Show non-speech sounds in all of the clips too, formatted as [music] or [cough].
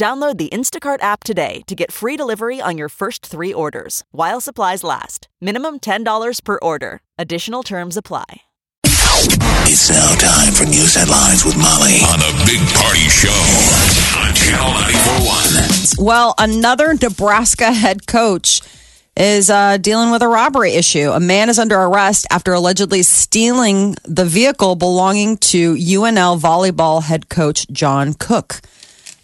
Download the Instacart app today to get free delivery on your first three orders while supplies last. Minimum $10 per order. Additional terms apply. It's now time for news headlines with Molly on the Big Party Show on Channel 941. Well, another Nebraska head coach is uh, dealing with a robbery issue. A man is under arrest after allegedly stealing the vehicle belonging to UNL volleyball head coach John Cook.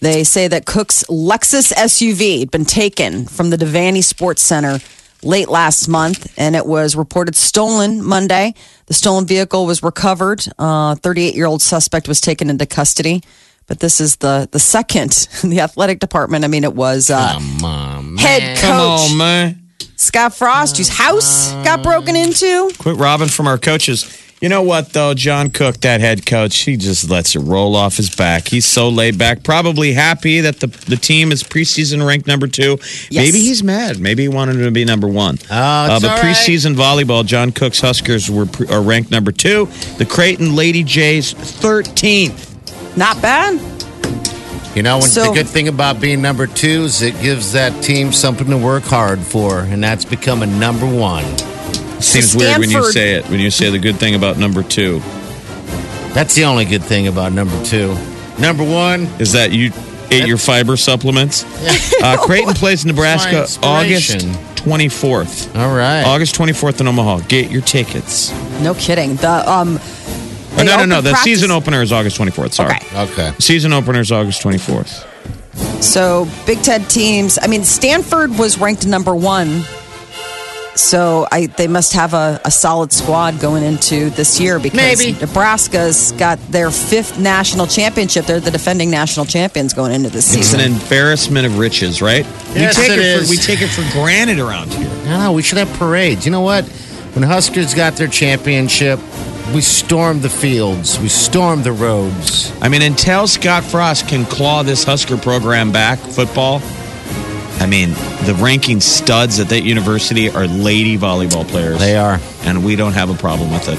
They say that Cook's Lexus SUV had been taken from the Devaney Sports Center late last month, and it was reported stolen Monday. The stolen vehicle was recovered. 38 year old suspect was taken into custody. But this is the the second in the athletic department. I mean, it was uh, Come on, head man. coach man. Scott Frost, whose house got broken into. Quit robbing from our coaches. You know what, though? John Cook, that head coach, he just lets it roll off his back. He's so laid back, probably happy that the, the team is preseason ranked number two. Maybe he's mad. Maybe he wanted to be number one. Oh, it's uh, but all right. preseason volleyball, John Cook's Huskers were pre- are ranked number two. The Creighton Lady Jays, 13th. Not bad. You know, when, So- the good thing about being number two is it gives that team something to work hard for, and that's becoming number one. Seems weird when you say it, when you say the good thing about number two. That's the only good thing about number two. Number one, Is that you ate your fiber supplements? Uh, [laughs] Creighton plays Nebraska August 24th. all right. August 24th in Omaha. Get your tickets. No kidding. The um. Oh, they no, no, opened no. The practice- season opener is August 24th. Sorry. Okay. Okay. Season opener is August 24th. So Big Ten teams. I mean, Stanford was ranked number one. So I they must have a, a solid squad going into this year because Maybe. Nebraska's got their fifth national championship. They're the defending national champions going into this It's season. It's an embarrassment of riches, right? Yes, we take it it, is. For, we take it for granted around here. No, No, we should have parades. You know what? When Huskers got their championship, we stormed the fields, we stormed the roads. I mean, until Scott Frost can claw this Husker program back, football. I mean, the ranking studs at that university are lady volleyball players. They are. and we don't have a problem with it.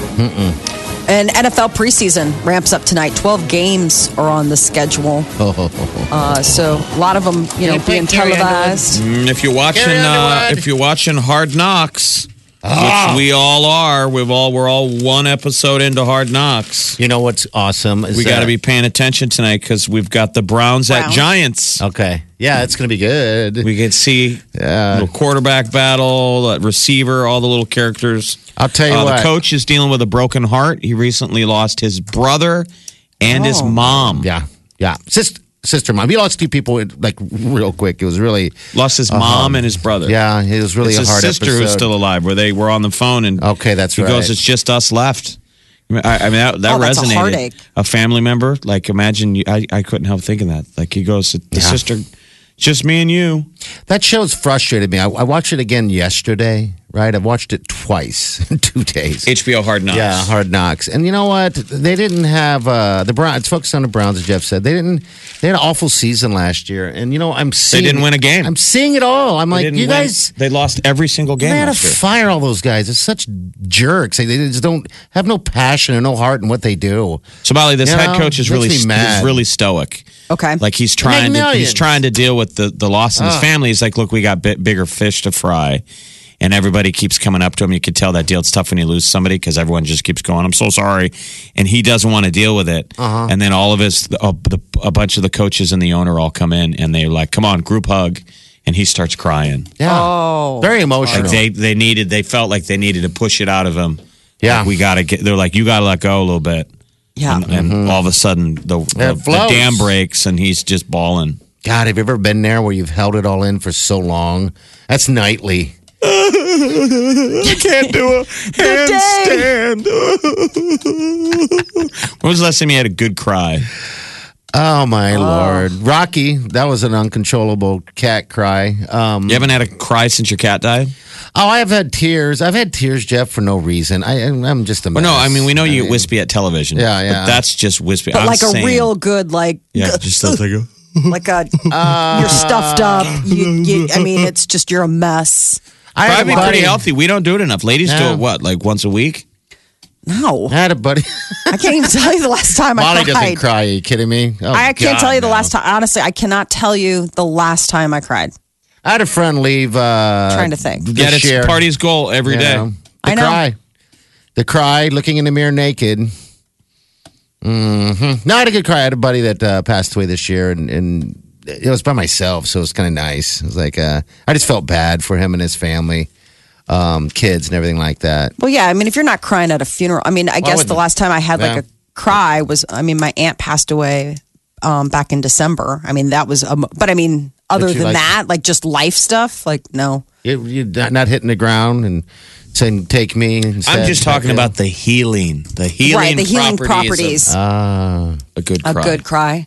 And NFL preseason ramps up tonight. Twelve games are on the schedule. [laughs] Uh, so a lot of them, you know, being televised. Mm, If you're watching, uh, if you're watching Hard Knocks, Ah. which we all are, we've all we're all one episode into Hard Knocks. You know what's awesome? Is We got to that- be paying attention tonight because we've got the Browns, at Browns. Giants. Okay. Yeah, it's going to be good. We can see Yeah. little quarterback battle, uh, receiver, all the little characters. I'll tell you Uh, what. The coach is dealing with a broken heart. He recently lost his brother and his mom. Yeah. Yeah. Sister, sister mom. We lost two people like real quick. It was really, Lost his mom and his brother. Uh-huh. yeah, it was really it's a his hard sister episode. who's still alive. Where they were on the phone and Okay, that's he right. goes, "It's just us left." I mean, I, I mean that, that Oh, that's a resonated. heartache. A family member, like imagine. You, I I couldn't help thinking that. Like he goes, "The Yeah. sister, just me and you." That show's frustrated me. I, I watched it again yesterday, right? I've watched it twice [laughs] in two days. HBO Hard Knocks. Yeah, hard knocks. And you know what? They didn't have uh, the Browns. It's focused on the Browns, as Jeff said. They didn't. They had an awful season last year, and you know I'm seeing. didn't win a game. I'm seeing it all. I'm They like, you win. guys. They lost every single game. They had to year. fire all those guys. It's such jerks. They, they just don't have no passion and no heart in what they do. So Molly, this You head know, coach is really me he's really stoic. Okay. Like he's trying to he's trying to deal with the the loss in his family. He's like, look, we got bit bigger fish to fry. And everybody keeps coming up to him. You could tell that deal. It's tough when you lose somebody because everyone just keeps going. I'm so sorry, and he doesn't want to deal with it. Uh-huh. And then all of his, a, the, a bunch of the coaches and the owner all come in, and they're like, "Come on, group hug," and he starts crying. Yeah. Oh. Very emotional. Like they they needed, they felt like they needed to push it out of him. Yeah. Like, we got to get. They're like, you got to let go a little bit. Yeah. And, and all of a sudden, the, the, the dam breaks, and he's just bawling. God, have you ever been there where you've held it all in for so long? That's nightly. I [laughs] can't do a handstand. [laughs] when was the last time you had a good cry? Oh my lord, Rocky! That was an uncontrollable cat cry. Um, You haven't had a cry since your cat died? Oh, I've had tears. I've had tears, Jeff, for no reason. I, I'm just a. Well, no, I mean we know you get mean, wispy at television. Yeah, yeah. But that's just wispy. But I'm like a real good, like yeah, [laughs] just like a, like a you're stuffed up. You, you, I mean, it's just you're a mess. I had, a probably pretty buddy, healthy. We don't do it enough. Ladies do it what, like once a week? No, I had a buddy. I can't even tell you the last time Molly I cried. doesn't cry. Are you kidding me? Oh, I can't God, tell you the no. last time. Honestly, I cannot tell you the last time I cried. I had a friend leave. Uh, Trying to think. This Yeah, it's year. party's goal every You day. know, I know. cry. The cry, looking in the mirror naked. hmm No, I had a good cry. I had a buddy that uh, passed away this year, and, and it was by myself, so it was kind of nice. It was like uh, I just felt bad for him and his family, um, kids, and everything like that. Well, yeah. I mean, if you're not crying at a funeral, I mean, I guess wouldn't- the last time I had like a cry was, I mean, my aunt passed away um, back in December. I mean, that was, um, but I mean, other than like- that, like just life stuff, like no. You, you're not not hitting the ground and saying, "Take me." Instead, I'm just talking about the healing, the healing, right, the healing properties. properties. of Uh, a good a cry. good cry.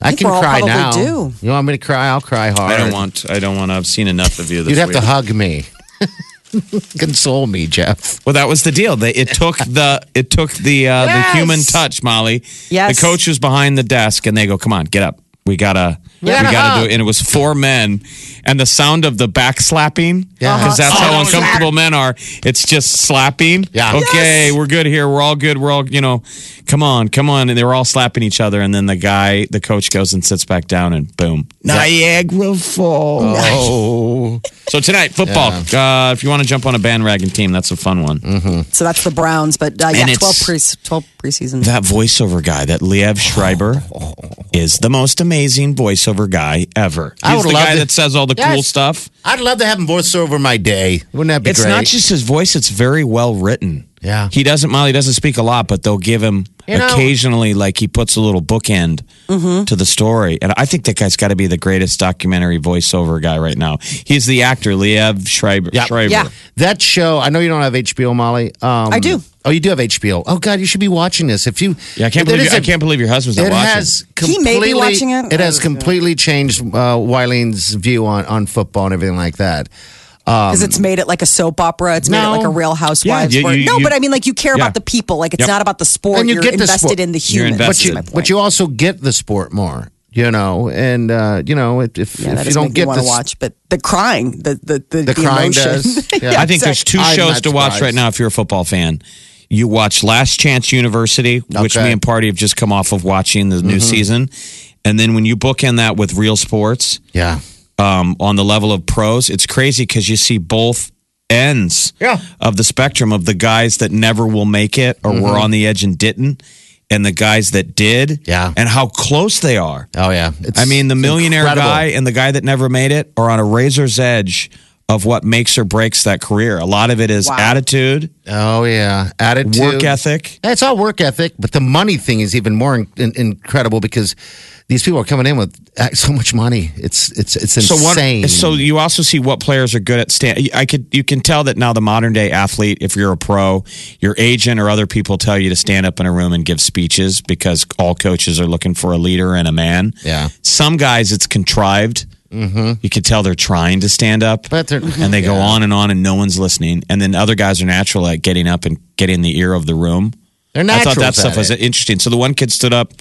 I think can cry probably now. due. You want me to cry? I'll cry hard. I don't want. I don't want. I've seen enough of you. This You'd have week. to hug me, [laughs] console me, Jeff. Well, that was the deal. They, it took the it took the uh, Yes. the human touch, Molly. Yes. The coach was behind the desk, and they go, "Come on, get up. We gotta, we gotta gotta do it." And it was four men, and the sound of the back slapping, Yeah. because that's Uh-huh. how Oh, uncomfortable men are. It's just slapping. Yeah. Okay, we're good here. We're all good. We're all, you know, come on, come on. And they were all slapping each other, and then the guy, the coach, goes and sits back down, and boom, Niagara Falls. Oh, So tonight, football. Uh, if you want to jump on a bandwagon team, that's a fun one. So that's the Browns, but uh, yeah, 12, pre- 12 preseason. that voiceover guy, that Liev Schreiber, [laughs] is the most amazing voiceover guy ever. I He's would the love guy to- that says all the Yes. cool stuff. I'd love to have him voice over my day. Wouldn't that be great? It's great? not just his voice; it's very well written. Yeah. he doesn't. Molly doesn't speak a lot, but they'll give him You know- occasionally, like he puts a little bookend Mm-hmm. to the story. And I think that guy's got to be the greatest documentary voiceover guy right now. He's the actor, Liev Schreiber. Yeah. Schreiber. Yeah. that show. I know you don't have HBO, Molly. Um, I do. Oh, you do have HBO. Oh God, you should be watching this. If you, Yeah, I can't believe is you, I a- can't believe your husband's not It watching. has He may be completely. watching it. It has completely changed uh, Wileen's view on on football and everything like that. Because it's made it like a soap opera. It's made it like a Real Housewives. Yeah, you- where- you- no, you- but I mean, like you care Yeah. about the people. Like it's Yep. not about the sport. And you You're get the invested sport. in the You're human. But you, my but you also get the sport more. You know, and uh, you know if, if, yeah, that if you does don't make me get want the to watch. But the crying, the the the, The crying emotion. does. [laughs] Yeah. I think there's two I'm shows not to watch surprised. right now if you're a football fan. You watch Last Chance University, which me and Party have just come off of watching the new Mm-hmm. season. And then when you bookend that with real sports yeah. um, on the level of pros, it's crazy because you see both ends Yeah. of the spectrum of the guys that never will make it or Mm-hmm. were on the edge and didn't, and the guys that did, Yeah. and how close they are. Oh yeah. It's, I mean, the millionaire incredible. guy and the guy that never made it are on a razor's edge of what makes or breaks that career. A lot of it is Wow. attitude, Oh yeah, attitude, work ethic. It's all work ethic, but the money thing is even more in, in, incredible because these people are coming in with so much money. It's it's it's So what? insane. So you also see what players are good at. Stand. I could. You can tell that now. The modern day athlete, if you're a pro, your agent or other people tell you to stand up in a room and give speeches because all coaches are looking for a leader and a man. Yeah. Some guys, it's contrived. Mm-hmm. You could tell they're trying to stand up. But they're- and they go on and on, and no one's listening. And then other guys are natural at getting up and getting the ear of the room. They're I thought that stuff at was interesting. So the one kid stood up.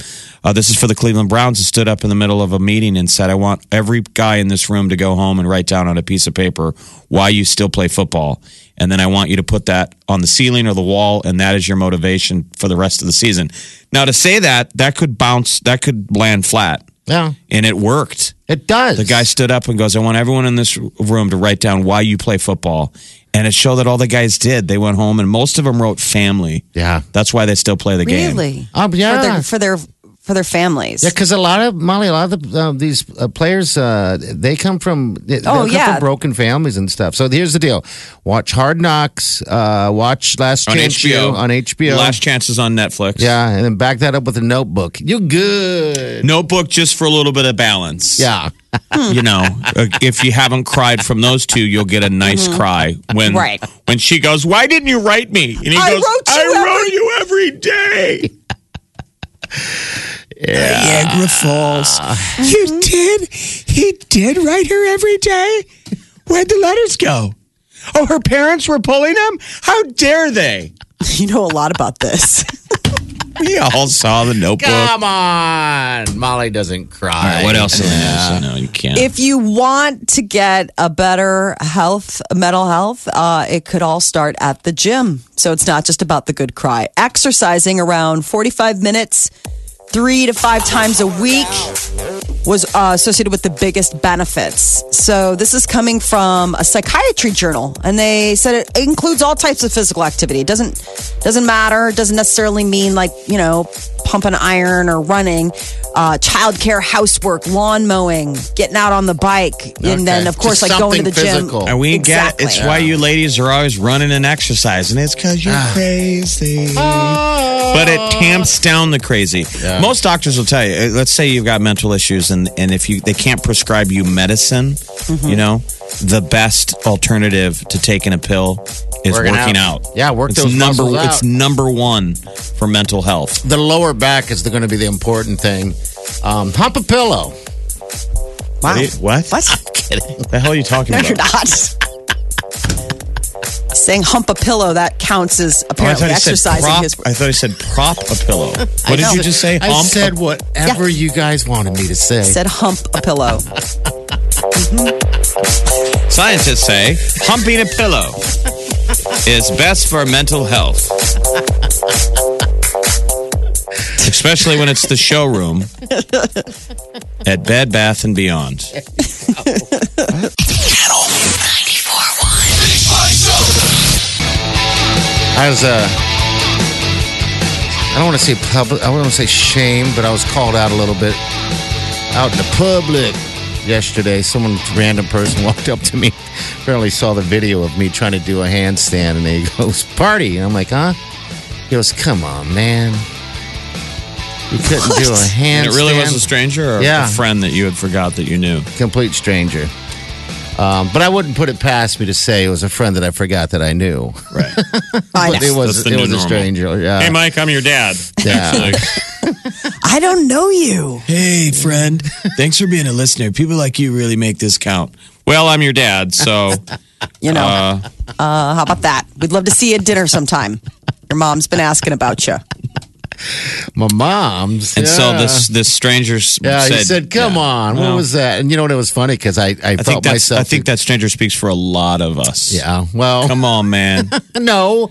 Uh, this is for the Cleveland Browns. And stood up in the middle of a meeting and said, "I want every guy in this room to go home and write down on a piece of paper why you still play football, and then I want you to put that on the ceiling or the wall, and that is your motivation for the rest of the season." Now, to say that, that could bounce, that could land flat, yeah, and it worked. it does. The guy stood up and goes, I want everyone in this room to write down why you play football. And it showed that all the guys did. They went home and most of them wrote family. Yeah. That's why they still play the game. Really? Um, yeah. For their for their for their families. Yeah, because a lot of Molly, a lot of the, uh, these uh, players, uh, they come from they, Oh, come yeah. from broken families and stuff. So here's the deal: watch Hard Knocks, uh, watch Last On Chance HBO. On HBO. Last chances on Netflix. yeah, and then back that up with a Notebook. You're good? Notebook just for a little bit of balance. Yeah, [laughs] You know, uh, if you haven't cried from those two, you'll get a nice cry when Mm-hmm. Right. when she goes, "Why didn't you write me?" And he I goes, wrote "I every- wrote you every day." [laughs] Niagara Falls. Mm-hmm. You did? He did write her every day? Where'd the letters go? Oh, her parents were pulling them? How dare they? You know a lot about this. [laughs] [laughs] We all saw the notebook. Come on. Molly doesn't cry. All right, what else? Yeah. No, you can't. if you want to get a better health, mental health, uh, it could all start at the gym. So it's not just about the good cry. Exercising around 45 minutes, three to five times a week was uh, associated with the biggest benefits. So this is coming from a psychiatry journal, and they said it includes all types of physical activity. It doesn't doesn't matter. It doesn't necessarily mean like you know pumping iron or running. Uh, childcare, housework, lawn mowing, getting out on the bike, and then of course Just like going to the something gym. physical. and we Exactly. get it. It's why you ladies are always running and exercising. It's because you're crazy. But it tamps down the crazy. Most doctors will tell you. uh, Let's say you've got mental issues, and and if you they can't prescribe you medicine, Mm-hmm. you know, the best alternative to taking a pill is Working working, out. out. Yeah, work it's those number. muscles It's number one for mental health. The lower back is going to be the important thing. Um, hump a pillow. Wow. What? [laughs] What? Kidding. the hell are you talking [laughs] No, about? you're not. Saying hump a pillow that counts as Oh, apparently thought he said exercising prop. his. I thought he said prop a pillow. [laughs] What did you just say? I Hump? said whatever you guys wanted me to say. Said hump a pillow. [laughs] Mm-hmm. Scientists say humping a pillow is best for mental health. Especially when it's the showroom [laughs] at Bed Bath and Beyond. I was uh I don't want to say public I don't want to say shame, but I was called out a little bit out in the public yesterday. Someone random person [laughs] walked up to me, apparently saw the video of me trying to do a handstand and he [laughs] goes, Party and I'm like, huh? He goes, Come on, man. You couldn't do a handstand. And it really was a stranger or Yeah. a friend that you had forgot that you knew? complete stranger. Um, but I wouldn't put it past me to say it was a friend that I forgot that I knew. Right. I But know. it was it was a normal. stranger. Yeah. hey, Mike, I'm your dad. Yeah. [laughs] [laughs] I don't know you. hey, friend. Thanks for being a listener. People like you really make this count. Well, I'm your dad, so [laughs] You know. uh, Uh, how about that? We'd love to see you at dinner sometime. Your mom's been asking about you. My mom's. and so this this stranger Yeah, said, he said, "Come yeah, on, what well, was that?" And you know what? It was funny because I, I, I felt myself. I think that stranger speaks for a lot of us. Yeah. Well, Come on, man. [laughs] no,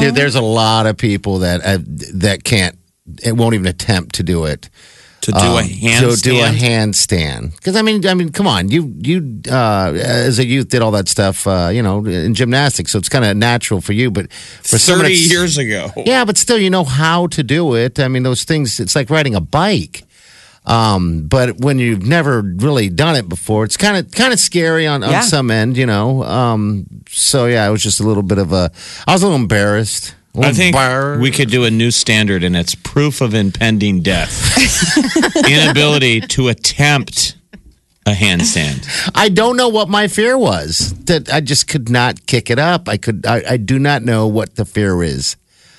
Dude, there's a lot of people that uh, that can't. It won't even attempt to do it. To do a Um, handstand. To do a handstand. Because I mean, I mean, come on, you you uh, as a youth did all that stuff, uh, you know, in gymnastics, so it's kind of natural for you. But for Thirty years ago. Yeah, but still, you know how to do it. I mean, those things, it's like riding a bike. Um, but when you've never really done it before, it's kind of kind of scary on, on Yeah. some end, you know. Um, so yeah, it was just a little bit of a. I was a little embarrassed. A I little think embarrassed. we could do a new standard, and it's proof of impending death. [laughs] Inability to attempt a handstand. I don't know what my fear was. That I just could not kick it up. I could. I, I do not know what the fear is.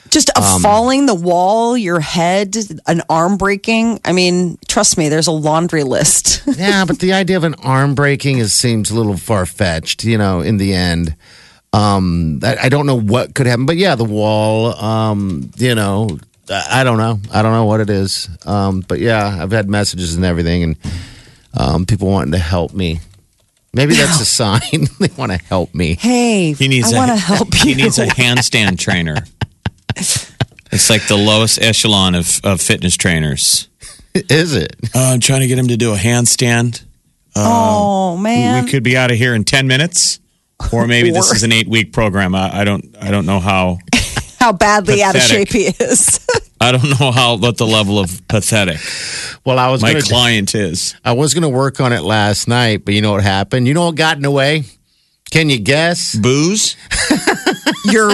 Just a um, falling the wall, your head, an arm breaking. I mean, trust me, there's a laundry list. yeah, but the idea of an arm breaking is seems a little far fetched. You know, in the end, um, I, I don't know what could happen. But yeah, the wall. Um, you know, I, I don't know. I don't know what it is. Um, but yeah, I've had messages and everything, and um, people wanting to help me. Maybe that's a [laughs] sign [laughs] they want to help me. hey, He needs I a, want to help you. He needs a handstand [laughs] trainer. It's like the lowest echelon of, of fitness trainers. Is it? Uh, I'm trying to get him to do a handstand. oh man, we could be out of here in 10 minutes. Or maybe this is an eight week program. I, I don't I don't know how [laughs] how badly out of shape he is. [laughs] I don't know how what the level of pathetic Well, I was my gonna, client is. I was going to work on it last night, but you know what happened? You know what got in the way? Can you guess? Booze? [laughs] Your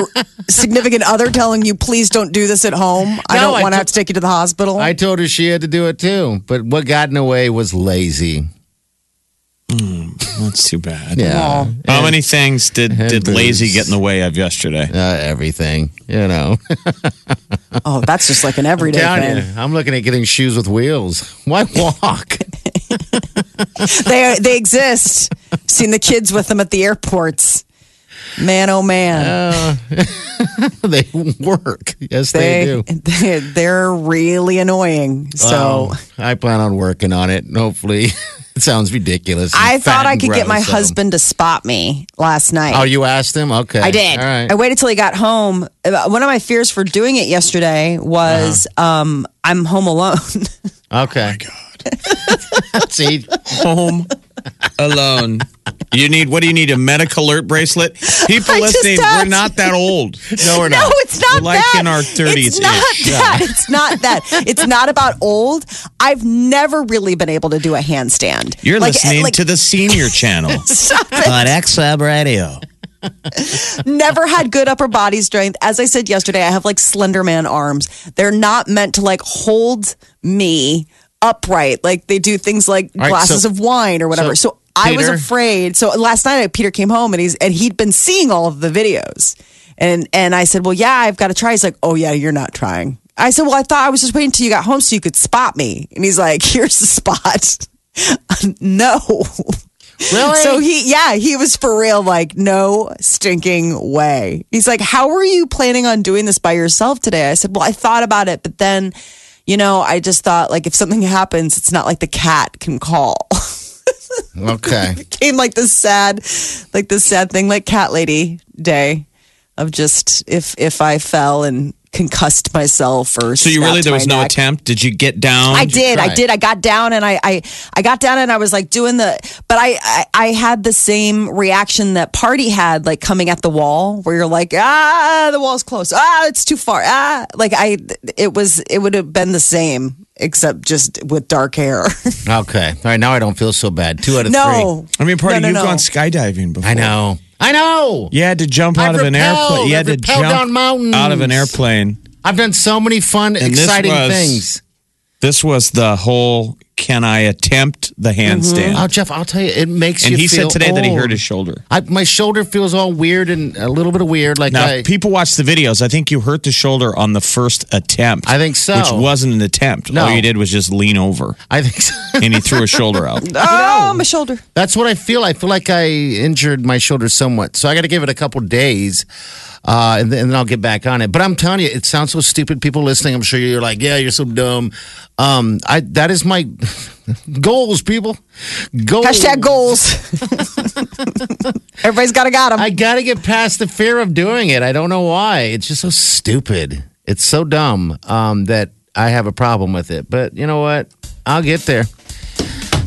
significant other telling you, please don't do this at home. I No, don't want to have to take you to the hospital. I told her she had to do it too, but what got in the way was lazy. That's too bad. Yeah, How many things did, did lazy get in the way of yesterday? uh, everything. You know, [laughs] Oh, that's just like an everyday Down thing. here. I'm looking at getting shoes with wheels. Why walk? [laughs] They they exist. Seen the kids with them at the airports. Man, oh man, [laughs] they work. Yes, they, do. they they're really annoying. So Um, I plan on working on it. And hopefully, it sounds ridiculous. I thought I and could get my so- husband to spot me last night. Oh, you asked him? Okay. I did. All right. I waited till he got home. Uh, One of my fears for doing it yesterday was Uh-huh. um, I'm home alone. [laughs] okay. [laughs] See, Home alone. You need what do you need? A medic alert bracelet? People I just listening, we're not that old. no, we're no, not. it's not We're like that. in our 30s It's not ish. that. It's not that. It's not about old. I've never really been able to do a handstand. You're Like, listening like, to the senior channel [laughs] on XM Radio. never had good upper body strength. As I said yesterday, I have like slender man arms. They're not meant to like hold me upright. Like they do things like right, glasses so- of wine or whatever. So, so, I was Peter- afraid. So last night uh, Peter came home and he's and he'd been seeing all of the videos. And and I said, "Well, yeah, I've got to try." He's like, "Oh yeah, you're not trying." I said, "Well, I thought I was just waiting until you got home so you could spot me." And he's like, [laughs] "Here's the spot." [laughs] no. Really? So he, yeah, he was for real. Like, no stinking way. He's like, how are you planning on doing this by yourself today? I said, well, I thought about it, but then, you know, I just thought like if something happens, it's not like the cat can call. [laughs] [laughs] okay. Came like this sad, like this sad thing, like cat lady day of just if if I fell and concussed myself or So you really there was my no neck. attempt? Did you get down? I did. I did. I got down and I, I, I got down and I was like doing the, but I, I, I had the same reaction that Party had, like coming at the wall, where you're like, ah, the wall's close. Ah, it's too far. Ah, like I, it was, it would have been the same, except just with dark hair. [laughs] Okay. All right. Now I don't feel so bad. Two out of no, I mean, party, No, no, you've no. gone skydiving before. I know. I know. You had to jump I've out of an rappelled. airplane. You had I've to jump down mountains. out of an airplane. I've done so many fun, this exciting was- things. This was the whole can I attempt the handstand? Oh, Jeff, I'll tell you, it makes And you he feel said today that he old. hurt his shoulder. I, my shoulder feels all weird and a little bit of weird. Like Now, I, if people watch the videos. I think you hurt the shoulder on the first attempt. I think so. Which wasn't an attempt. No. All you did was just lean over I think so. [laughs] and he threw his shoulder out. [laughs] oh, my shoulder. That's what I feel. I feel like I injured my shoulder somewhat. So I got to give it a couple days. Uh, and, then, and then I'll get back on it. But I'm telling you, it sounds so stupid. People listening, I'm sure you're like, yeah, you're so dumb. Um, I that is my goals, people. Goals. Hashtag goals. [laughs] Everybody's got to got them. I got to get past the fear of doing it. I don't know why. It's just so stupid. It's so dumb um, that I have a problem with it. But you know what? I'll get there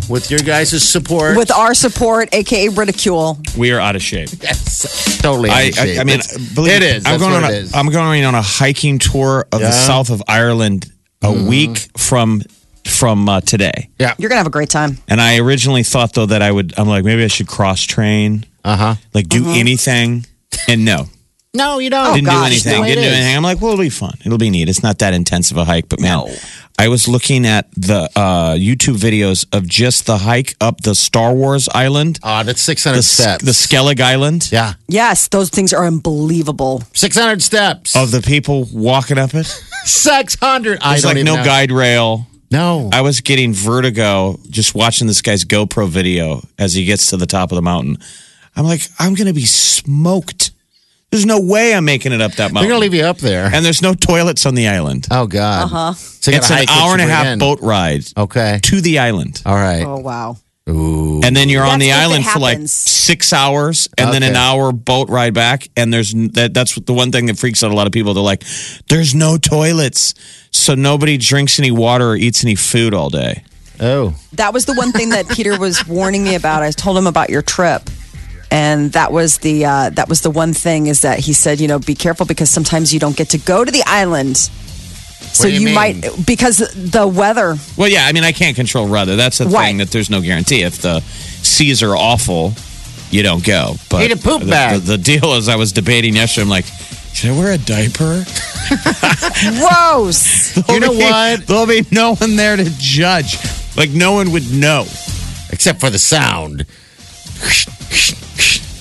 with your guys' support. With our support, aka ridicule. We are out of shape. [laughs] yes, totally. I, of I, shape. I mean, It's- believe it me, is. I'm going on. it A, is. I'm going on a hiking tour of the south of Ireland a Mm-hmm. week from from uh, today. yeah. You're gonna have a great time. And I originally thought though that I would. I'm like maybe I should cross train, Uh huh. like do anything. And no, No, you don't. didn't do gosh, anything. the way Didn't do is. anything. I'm like, well, it'll be fun. It'll be neat. It's not that intense of a hike, but man, I was looking at the uh, YouTube videos of just the hike up the Star Wars Island, Oh, that's 600 the steps. the Skellig Island, yeah. Yes, those things are unbelievable. 600 steps. of the people walking up it. [laughs] 600. I There's don't like even no know. guide rail. No. I was getting vertigo just watching this guy's GoPro video as he gets to the top of the mountain. I'm like, I'm going to be smoked. There's no way I'm making it up that mountain. They're going to leave you up there. and there's no toilets on the island. oh, God. Uh-huh. So you it's an hour and a half in. boat ride Okay. to the island. All right. Oh wow. Ooh. And then you're on the island for like six hours, and then an hour boat ride back. And there's that. That's the one thing that freaks out a lot of people. They're like, "There's no toilets, so nobody drinks any water or eats any food all day." Oh. That was the one thing that Peter was warning me about. I told him about your trip. And that was the uh, that was the one thing is that he said, you know, be careful because sometimes you don't get to go to the island. So do you mean? might because the weather. Well, yeah, I mean, I can't control weather. That's the Right. thing that there's no guarantee. If the seas are awful, you don't go. But Eat a poop the, bag. The, the deal is, I was debating yesterday. I'm like, should I wear a diaper? [laughs] Gross. [laughs] You know be- what? There'll be no one there to judge. Like no one would know. Except for the sound.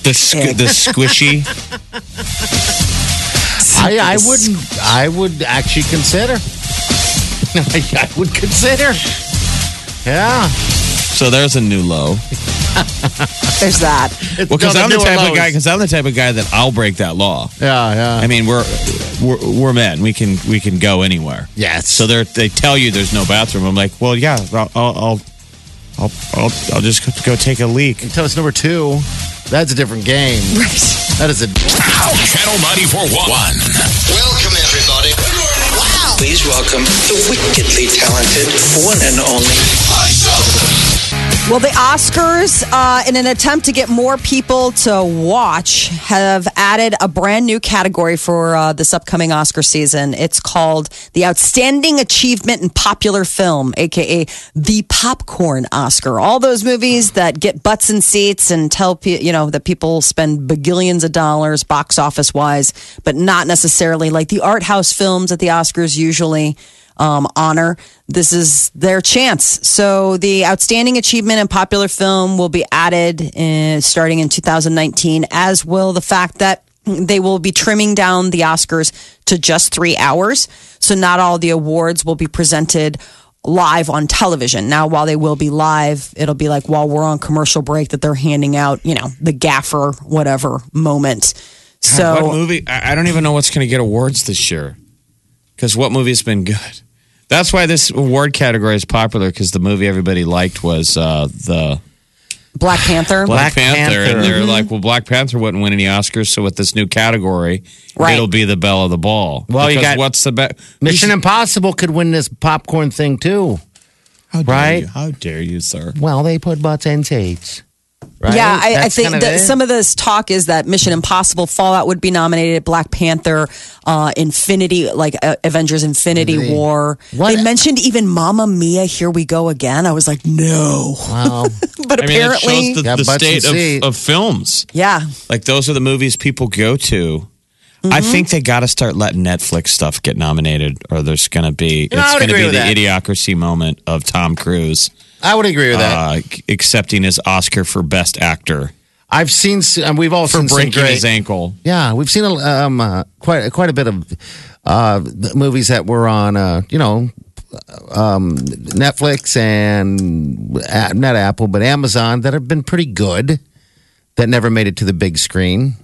The squ- the squishy. [laughs] I, I wouldn't. I would actually consider. [laughs] I, I would consider. Yeah. So there's a new low. There's that. It's Well, because I'm the newer type of guy. Because I'm the type of guy that I'll break that law. Yeah, yeah. I mean, we're we're, we're men. We can we can go anywhere. yes. So they they tell you there's no bathroom. I'm like, well, yeah, I'll I'll I'll I'll, I'll, I'll just go take a leak. until it's number two, that's a different game. [laughs] That is a. Channel 94.1. Welcome, everybody. Wow. Please welcome the wickedly talented one and only. Well, the Oscars, uh, in an attempt to get more people to watch, have added a brand new category for uh, this upcoming Oscar season. It's called the Outstanding Achievement in Popular Film, aka the Popcorn Oscar. All those movies that get butts in seats and tell pe- you know that people spend bagillions of dollars box office wise, but not necessarily like the art house films that the Oscars usually um, honor. This is their chance. So the outstanding achievement in popular film will be added uh, starting in 2019, as will the fact that they will be trimming down the Oscars to just three hours. So not all the awards will be presented live on television. Now, while they will be live, it'll be like while we're on commercial break that they're handing out, you know, the gaffer, whatever moment. So what movie? I I don't even know what's going to get awards this year. Because what movie has been good? That's why this award category is popular. Because the movie everybody liked was uh, the Black Panther. Black, Black Panther, Panther. and they're like, well, Black Panther wouldn't win any Oscars, so with this new category, Right. it'll be the belle of the ball. Well, you got- what's the best? Mission Impossible could win this popcorn thing too. How dare right? You, how dare you, sir? Well, they put butts in seats. Right? Yeah, I, I think kind of that it. some of this talk is that Mission Impossible Fallout would be nominated, Black Panther, uh, Infinity, like uh, Avengers Infinity Infinity. War. What- They mentioned even Mamma Mia, Here We Go Again. I was like, no. Wow. [laughs] But I mean, it apparently, shows the, the state of, of films. yeah. Like those are the movies people go to. Mm-hmm. I think they got to start letting Netflix stuff get nominated, or there's going to be it's going to be the that. idiocracy moment of Tom Cruise I would agree with that. uh, accepting his Oscar for Best Actor I've seen, s- and we've all for seen some breaking great, his ankle. Yeah, we've seen a, um, uh, quite quite a bit of uh, the movies that were on, uh, you know, um, Netflix and uh, not Apple, but Amazon that have been pretty good. That never made it to the big screen.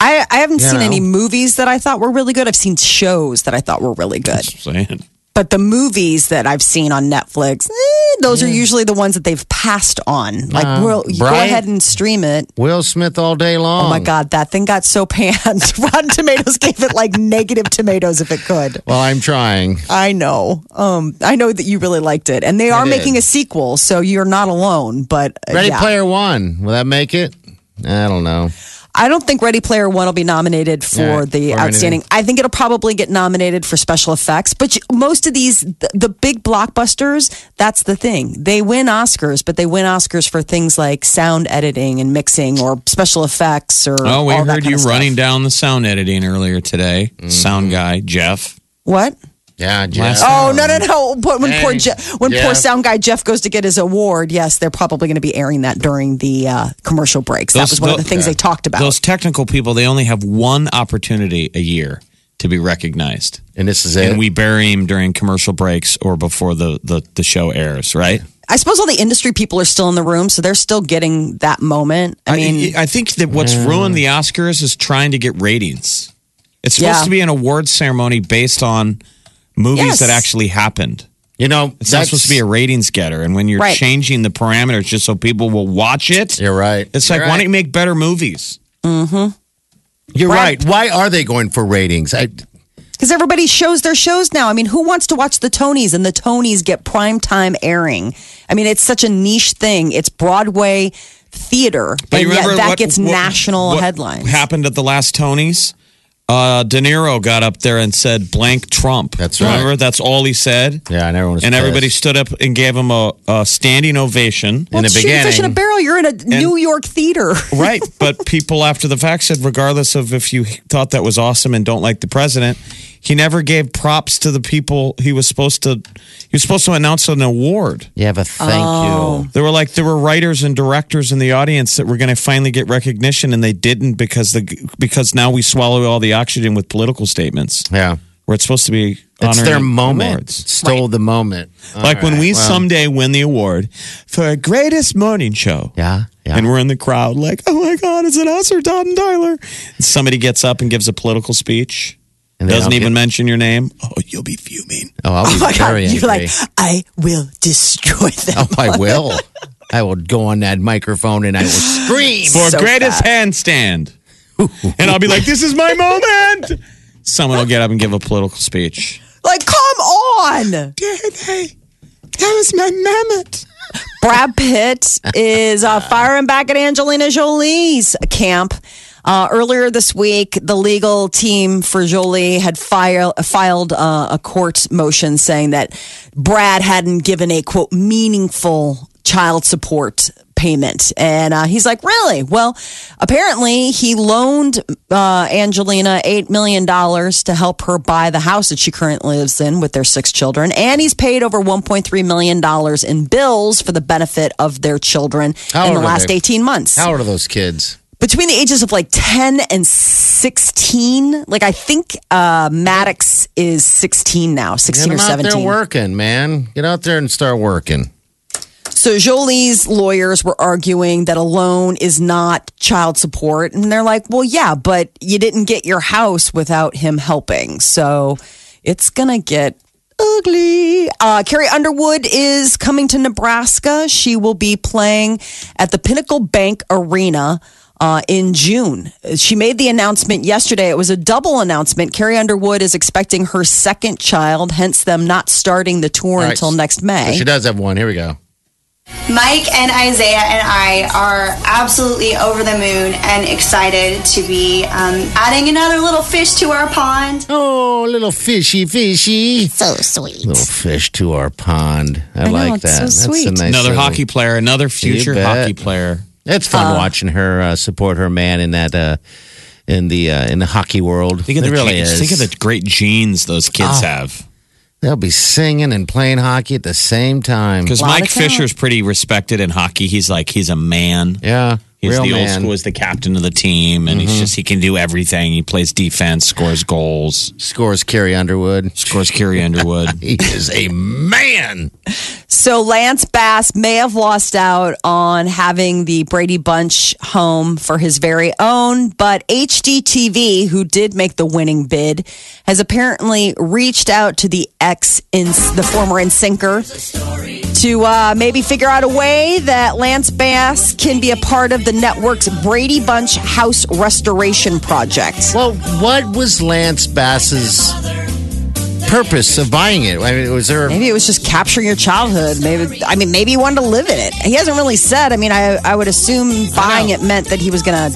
I, I haven't You seen know. any movies that I thought were really good. I've seen shows that I thought were really good. Saying. But the movies that I've seen on Netflix, eh, those are usually the ones that they've passed on. Like, Uh, well, go ahead and stream it. Will Smith all day long. Oh my God, that thing got so panned. [laughs] Rotten Tomatoes gave it like negative tomatoes if it could. Well, I'm trying. I know. Um, I know that you really liked it, and they are making a sequel, so you're not alone. But uh, Ready yeah. Player One. Will that make it? I don't know. I don't think Ready Player One will be nominated for Yeah, the outstanding. anything. I think it'll probably get nominated for special effects. But most of these, the, the big blockbusters, that's the thing. They win Oscars, but they win Oscars for things like sound editing and mixing or special effects or. Oh, we all that heard kind you running down the sound editing earlier today. Mm-hmm. Sound guy Jeff. What? Yeah, Jeff. Oh no no no! But when poor Hey, Jeff, when poor sound guy Jeff goes to get his award, yes, they're probably going to be airing that during the uh, commercial breaks. that was one of the tho- things they talked about. Those technical people, they only have one opportunity a year to be recognized. And this is it. And we bury him during commercial breaks or before the, the, the show airs, right? I suppose all the industry people are still in the room, so they're still getting that moment. I mean, I, think that what's ruined the Oscars is trying to get ratings. It's supposed Yeah. to be an awards ceremony based on movies Yes. that actually happened. you know, It's not supposed to be a ratings getter. And when you're Right. changing the parameters just so people will watch it, You're right. it's like, You're why right. don't you make better movies? Mm-hmm. You're Right. right. Why are they going for ratings? I, because everybody shows their shows now. I mean, who wants to watch the Tonys and the Tonys get prime time airing? I mean, it's such a niche thing. It's Broadway theater, But and yet that what- gets what- national what headlines. Happened at the last Tonys. Uh, De Niro got up there and said blank Trump. That's right. Remember, that's all he said. yeah, and everyone was And everybody stood up and gave him a, a standing ovation. well, in the shoot a fish in a barrel. You're in a New York theater. [laughs] right. But people after the fact said, regardless of if you thought that was awesome and don't like the president, he never gave props to the people he was supposed to. He was supposed to announce an award. You have a thank Oh. you. There were like there were writers and directors in the audience that were going to finally get recognition, and they didn't because the because now we swallow all the oxygen with political statements. Yeah. Where it's supposed to be It's their moment. awards. Stole the moment. Like All when we well, someday win the award for greatest morning show. Yeah. Yeah. And we're in the crowd like, oh my God, is it us or Todd and Tyler? And somebody gets up and gives a political speech. And Doesn't don't even get- mention your name. Oh, you'll be fuming. Oh, I'll be [laughs] Oh my God. very You're angry. like, I will destroy them. oh, I will. [laughs] I will go on that microphone and I will scream. For So greatest bad. handstand. [laughs] and I'll be like, this is my moment. Someone will get up and give a political speech. Like, come on. That was my moment. Brad Pitt is uh, firing back at Angelina Jolie's camp. Uh, earlier this week, the legal team for Jolie had file, filed uh, a court motion saying that Brad hadn't given a quote meaningful child support payment. And uh, he's like, really? Well, apparently he loaned uh, Angelina $8 million to help her buy the house that she currently lives in with their six children. And he's paid over $1.3 million in bills for the benefit of their children How in the last they? 18 months. How old are those kids? Between the ages of like 10 and 16, like I think uh, Maddox is 16 now, 16 Get or them out 17. there working, man. Get out there and start working. So Jolie's lawyers were arguing that a loan is not child support. And they're like, well, yeah, but you didn't get your house without him helping. So it's going to get ugly. Uh, Carrie Underwood is coming to Nebraska. She will be playing at the Pinnacle Bank Arena. Uh, in June. She made the announcement yesterday. It was a double announcement. Carrie Underwood is expecting her second child, hence them not starting the tour All right. until next May. She does have one. Here we go. Mike and Isaiah and I are absolutely over the moon and excited to be um, adding another little fish to our pond. Oh, little fishy, fishy. So sweet. Little fish to our pond. I, know, like it's that. so That's sweet. a nice Another little- hockey player, another future hockey player. It's fun watching her uh, support her man in that uh, in the uh, in the hockey world. Think of, it the really genes, is. think of the great genes those kids Oh. have. They'll be singing and playing hockey at the same time. Because Mike talent. Fisher's pretty respected in hockey. He's like he's a man. Yeah, He's real the old man. Mm-hmm. school. He's the captain of the team, and he's just he can do everything. He plays defense, scores goals, Scores Carrie Underwood. scores Carrie Underwood. [laughs] He is a man. So Lance Bass may have lost out on having the Brady Bunch home for his very own, but HGTV, who did make the winning bid, has apparently reached out to the ex, in, the former NSYNCer, to uh, maybe figure out a way that Lance Bass can be a part of the network's Brady Bunch house restoration project. Well, what was Lance Bass's purpose of buying it? I mean, was there? Maybe it was just capturing your childhood. Maybe I mean maybe he wanted to live in it. He hasn't really said. I mean, I I would assume buying it meant that he was gonna.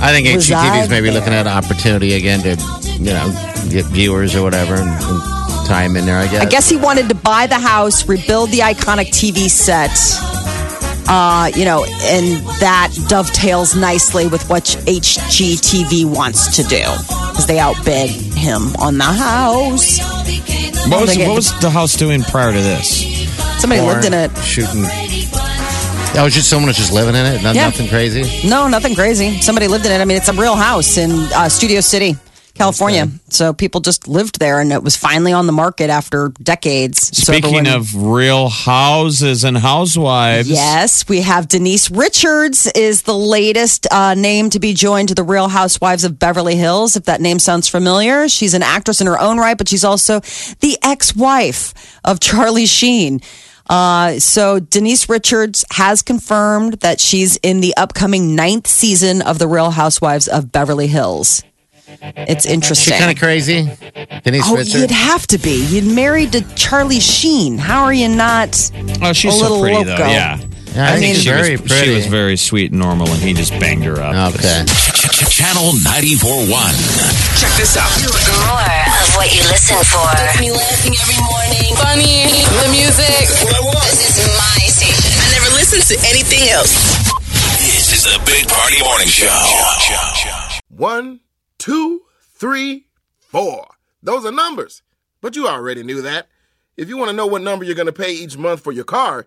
I think HGTV is reside maybe looking at an opportunity again to, you know, get viewers or whatever and, and tie him in there. I guess. I guess he wanted to buy the house, rebuild the iconic TV set. Uh, you know, and that dovetails nicely with what HGTV wants to do because they outbid him on the house. What was, what was the house doing prior to this? Somebody lived in it. shooting. That was just someone was just living in it. Not, Yeah. Nothing crazy. No, nothing crazy. Somebody lived in it. I mean, it's a real house in uh, Studio City, California. So people just lived there, and it was finally on the market after decades. So Speaking everyone- of real houses and housewives, Yes, we have Denise Richards is the latest uh, name to be joined to the Real Housewives of Beverly Hills. If that name sounds familiar, she's an actress in her own right, but she's also the ex-wife of Charlie Sheen. Uh, so Denise Richards has confirmed that she's in the upcoming ninth season of the Real Housewives of Beverly Hills. It's interesting. She's kind of crazy. Denise Oh, Richards. you'd have to be. You'd married to Charlie Sheen. How are you not? Oh, she's A so little pretty loco. though. Yeah. Yeah, I think she's she very was, pretty. She was very sweet and normal, and he just banged her up. Okay. Channel 94.1. Check this out. More of what you listen for. Gets me laughing every morning. Funny, the music. This is my station. I never listen to anything else. This is the Big Party Morning Show. One, two, three, four. Those are numbers. But you already knew that. If you want to know what number you're going to pay each month for your car,